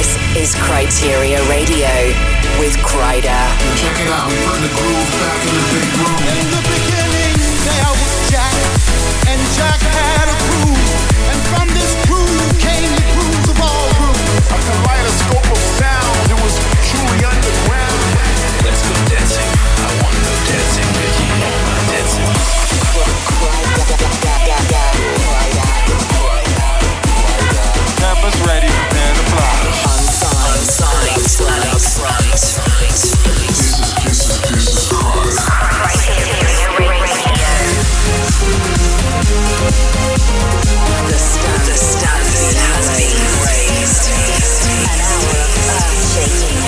This is Kryteria Radio with Kryder. Check it out, bring the groove back in the big room. In the beginning, there was Jack, and Jack had a and from this came the of all grooves. A kaleidoscope of sound, earth-shaking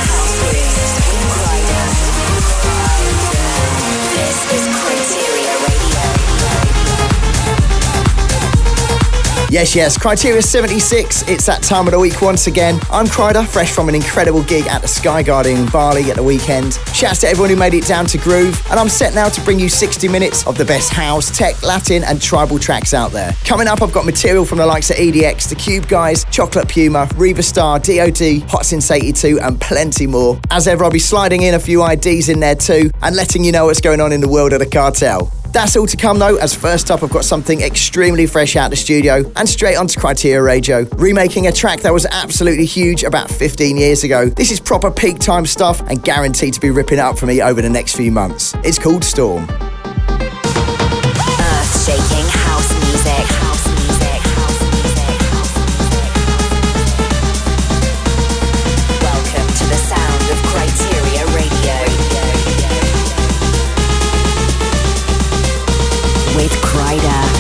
Yes, yes, Kryteria 76. It's that time of the week once again. I'm Kryder, fresh from an incredible gig at the Sky Garden in Bali at the weekend. Shouts to everyone who made it down to Groove, and I'm set now to bring you 60 minutes of the best house, tech, Latin, and tribal tracks out there. Coming up, I've got material from the likes of EDX, The Cube Guys, Chocolate Puma, Riva Starr, DOD, Hot Since 82, and plenty more. As ever, I'll be sliding in a few IDs in there too, and letting you know what's going on in the world of the cartel. That's all to come though, as first up I've got something extremely fresh out the studio and straight onto Kryteria Radio, remaking a track that was absolutely huge about 15 years ago. This is proper peak time stuff and guaranteed to be ripping up for me over the next few months. It's called Storm. With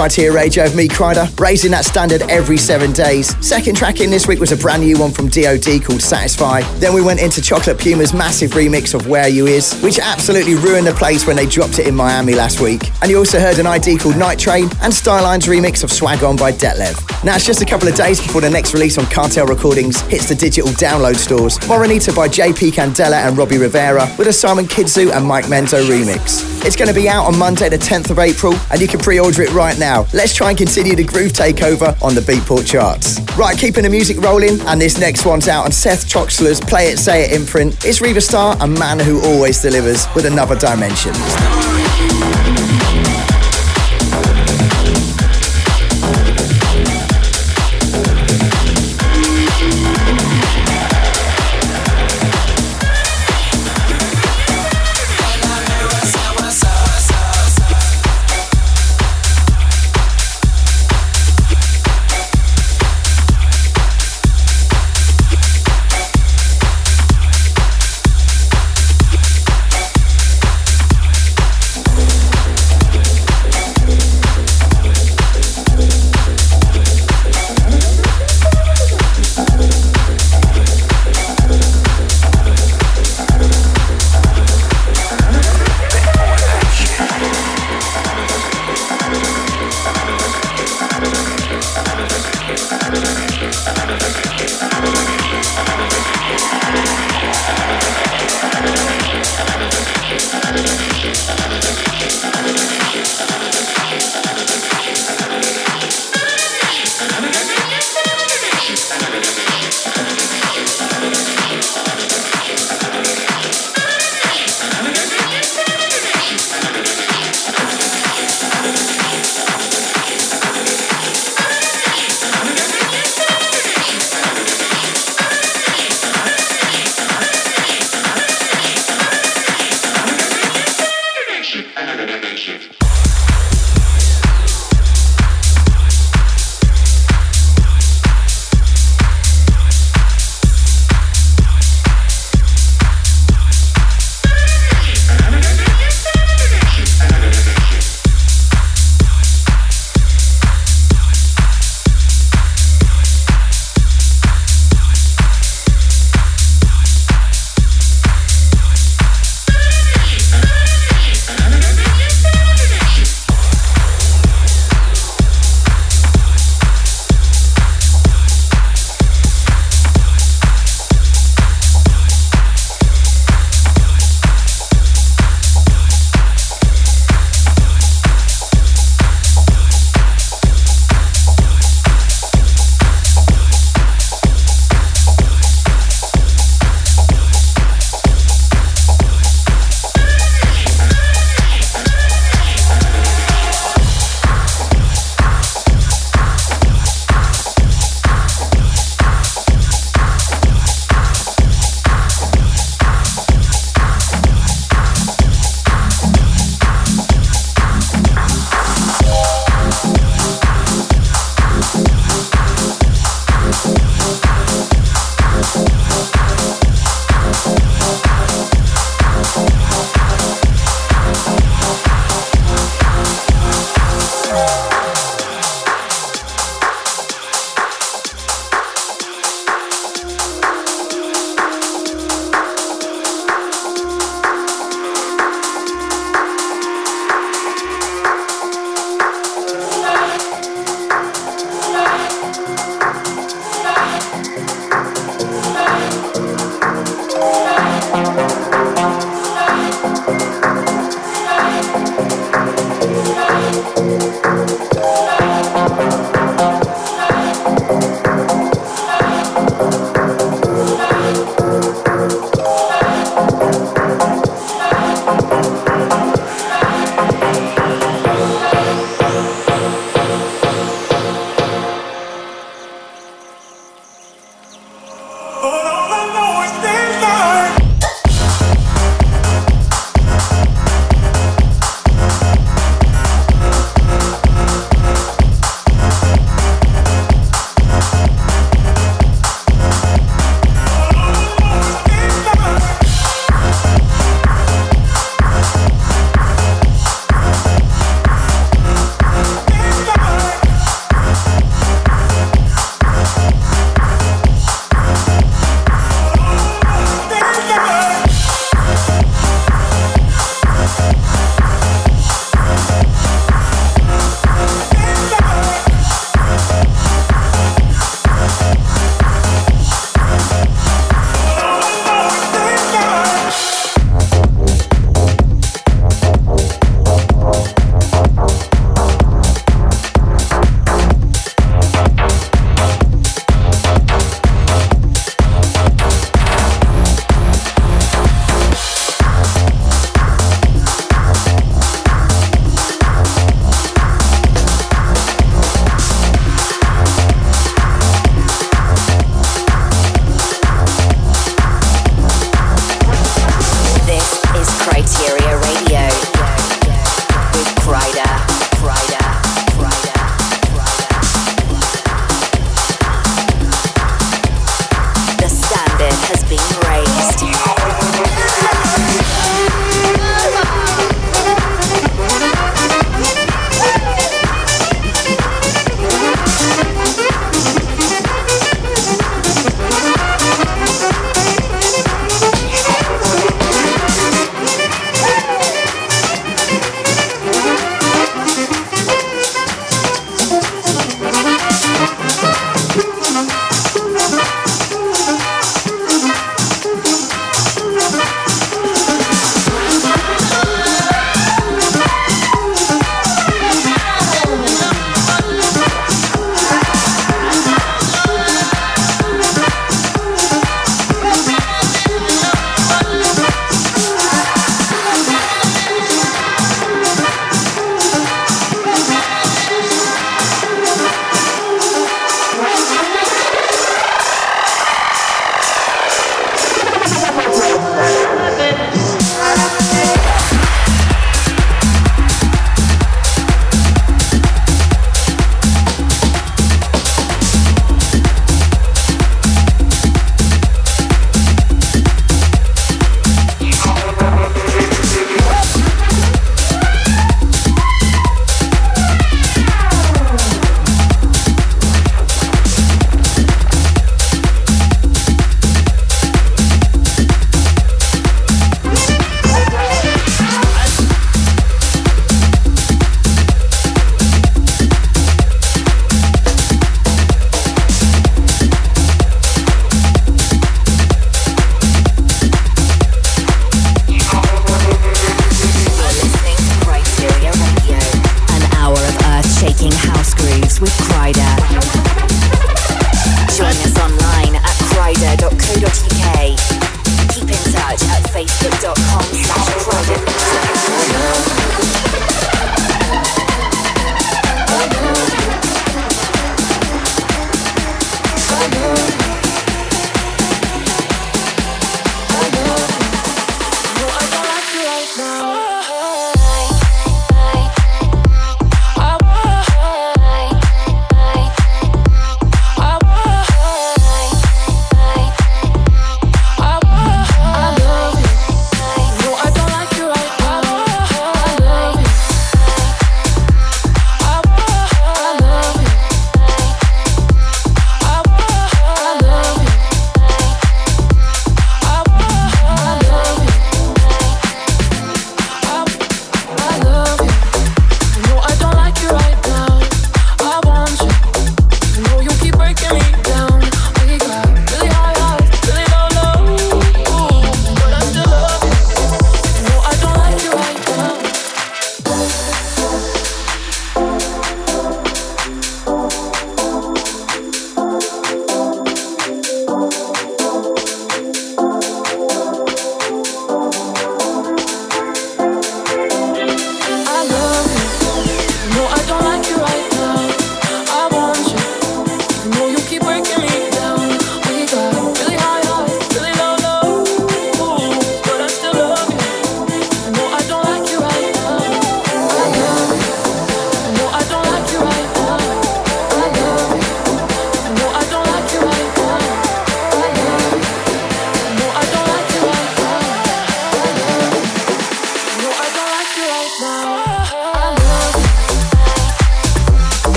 Listening Radio of me, Kryder, raising that standard every seven days. Second track in this week was a brand new one from DOD called Satisfy. Then we went into Chocolate Puma's massive remix of Where You Is, which absolutely ruined the place when they dropped it in Miami last week. And you also heard an ID called Night Train and Stylline's remix of Swag On by Detlev. Now it's just a couple of days before the next release on Cartel Recordings hits the digital download stores. Moronita by JP Candela and Robbie Rivera with a Simon Kidzoo and Mike Menzo remix. It's going to be out on Monday the 10th of April and you can pre-order it right now. Let's try and continue the groove takeover on the Beatport charts. Right, keeping the music rolling and this next one's out on Seth Troxler's Play It Say It imprint. It's Riva Starr, a man who always delivers with another dimension.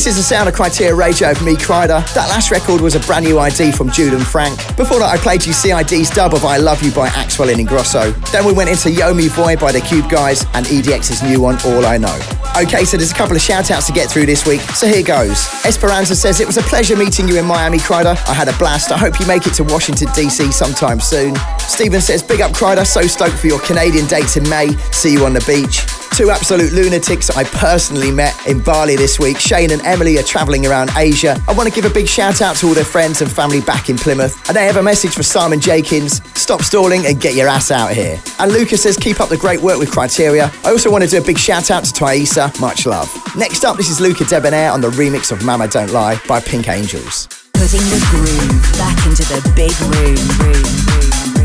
This is the sound of Kryteria Radio of me, Kryder. That last record was a brand new ID from Jude and Frank. Before that, I played you CID's dub of I Love You by Axwell and Ingrosso. Then we went into Yomi Voy by the Cube Guys and EDX's new one, All I Know. Okay, so there's a couple of shout outs to get through this week, so here goes. Esperanza says, It was a pleasure meeting you in Miami, Kryder. I had a blast. I hope you make it to Washington, D.C. sometime soon. Stephen says, Big up, Kryder. So stoked for your Canadian dates in May. See you on the beach. Two absolute lunatics I personally met in Bali this week. Shane and Emily are travelling around Asia. I want to give a big shout out to all their friends and family back in Plymouth. And they have a message for Simon Jakins stop stalling and get your ass out here. And Lucas says, keep up the great work with Kryteria. I also want to do a big shout out to Thaisa. Much love. Next up, this is Luca Debonaire on the remix of Mama Don't Lie by Pink Angels. Putting the groove back into the big room. room, room.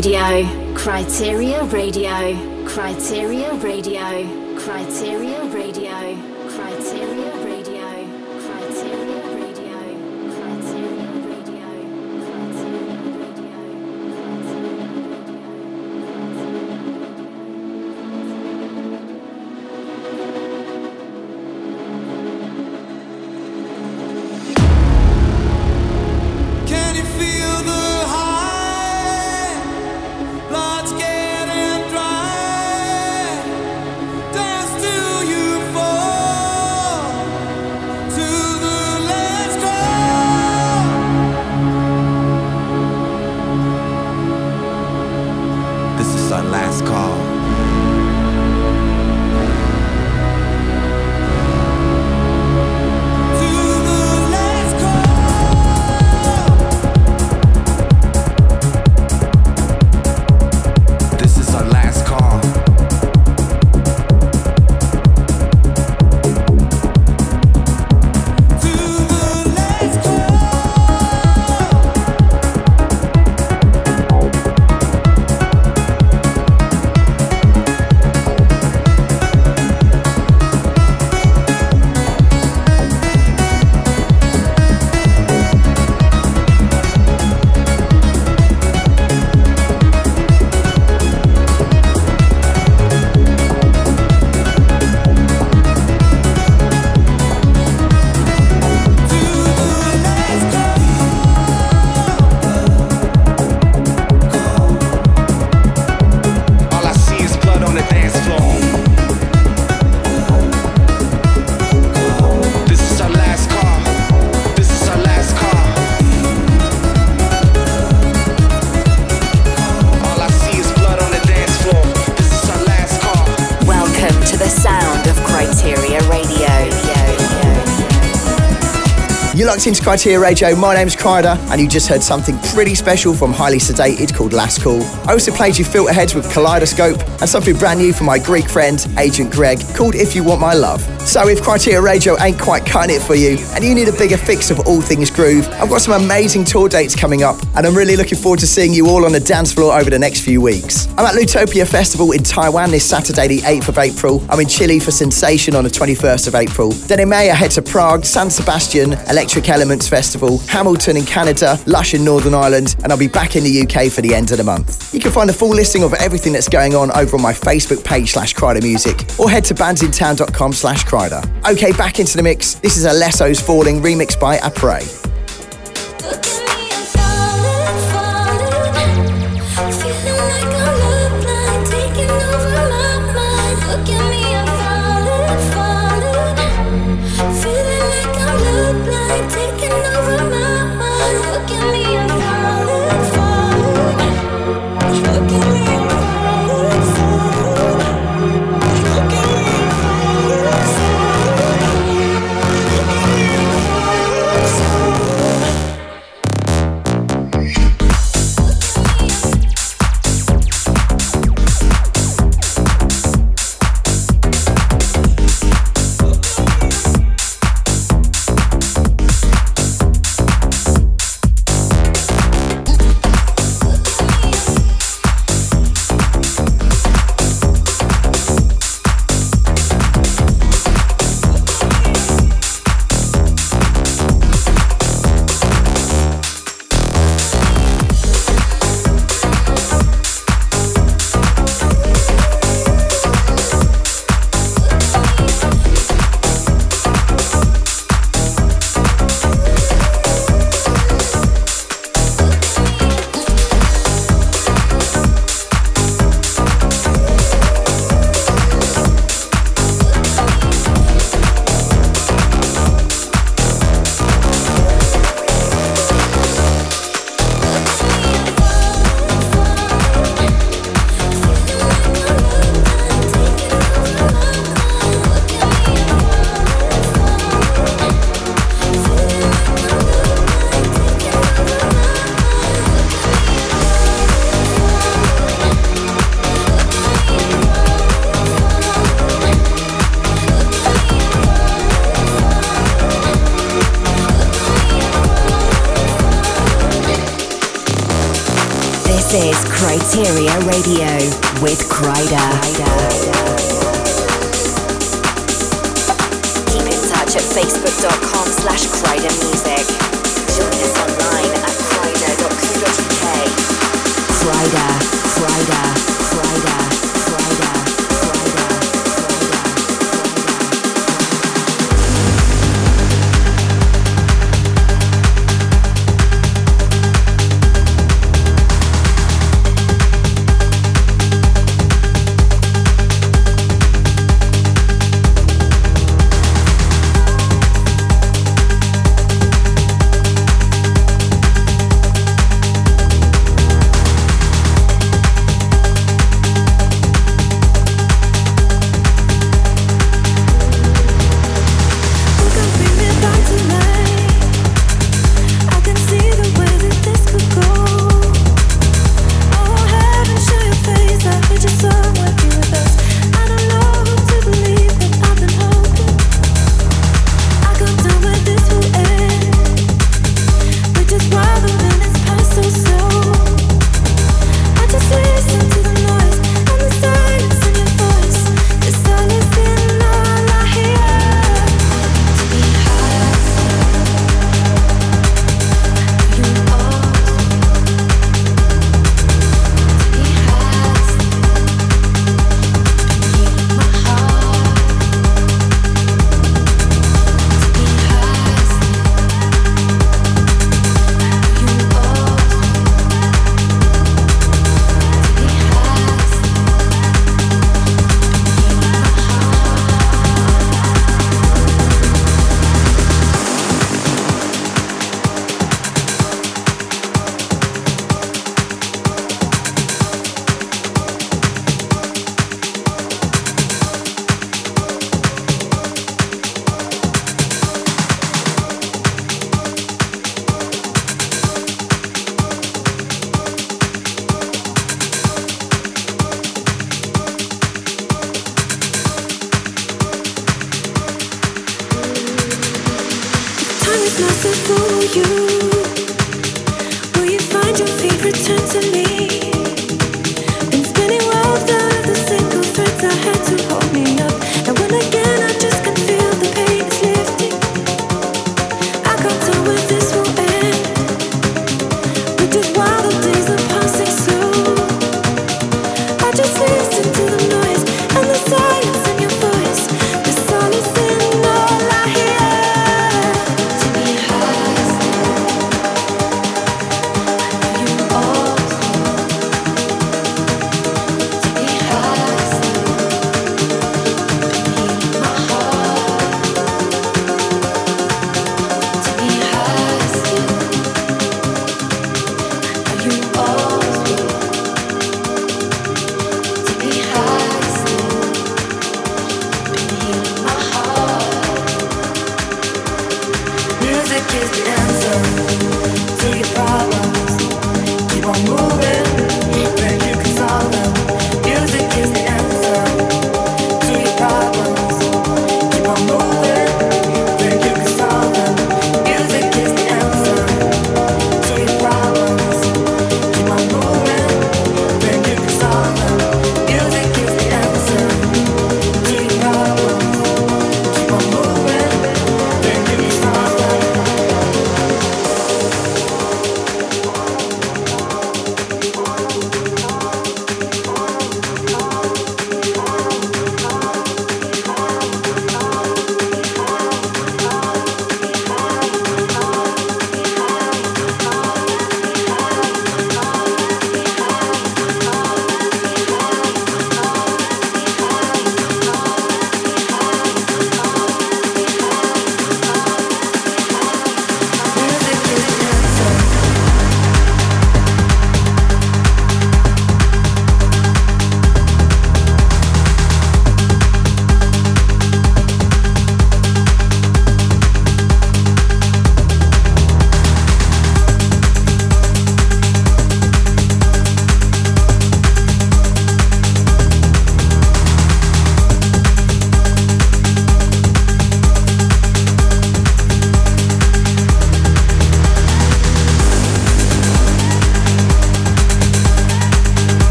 Radio. Kryteria Radio. Kryteria Radio. You're locked into Kryteria Radio. My name's Kryder, and you just heard something pretty special from Highly Sedated called Last Call. I also played you Filterheadz with Kaleidoscope, and something brand new from my Greek friend, Agent Greg, called If You Want My Love. So if Kryteria Radio ain't quite cutting it for you, and you need a bigger fix of all things groove, I've got some amazing tour dates coming up, and I'm really looking forward to seeing you all on the dance floor over the next few weeks. I'm at Lutopia Festival in Taiwan this Saturday, the 8th of April. I'm in Chile for Sensation on the 21st of April. Then in May, I head to Prague, San Sebastian, Electric Elements Festival, Hamilton in Canada, Lush in Northern Ireland, and I'll be back in the UK for the end of the month. You can find a full listing of everything that's going on over on my Facebook page slash Kryder Music, or head to bandsintown.com slash Kryder. Okay, back into the mix. This is Alesso's Falling, remixed by Apre.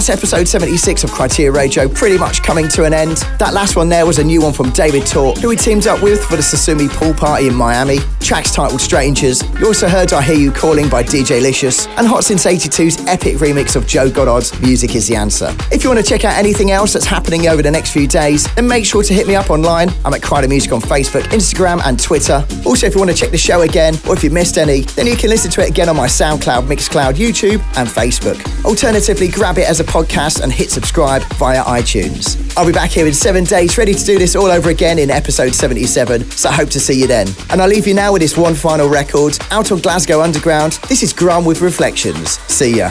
That's episode 76 of Kryteria Radio, pretty much coming to an end. That last one there was a new one from David Talk, who he teamed up with for the Sasumi Pool Party in Miami. Tracks titled Strangers. You also heard I Hear You Calling by DJ Licious, and Hot Since 82's epic remix of Joe Goddard's Music is the Answer. If you want to check out anything else that's happening over the next few days, then make sure to hit me up online. I'm at Kryder Music on Facebook, Instagram, and Twitter. Also, if you want to check the show again, or if you missed any, then you can listen to it again on my SoundCloud, Mixcloud, YouTube, and Facebook. Alternatively, grab it as a podcast and hit subscribe via iTunes. I'll be back here in seven days, ready to do this all over again in episode 77, so I hope to see you then. And I'll leave you now with this one final record, out on Glasgow Underground. This is Grum with Reflections. See ya.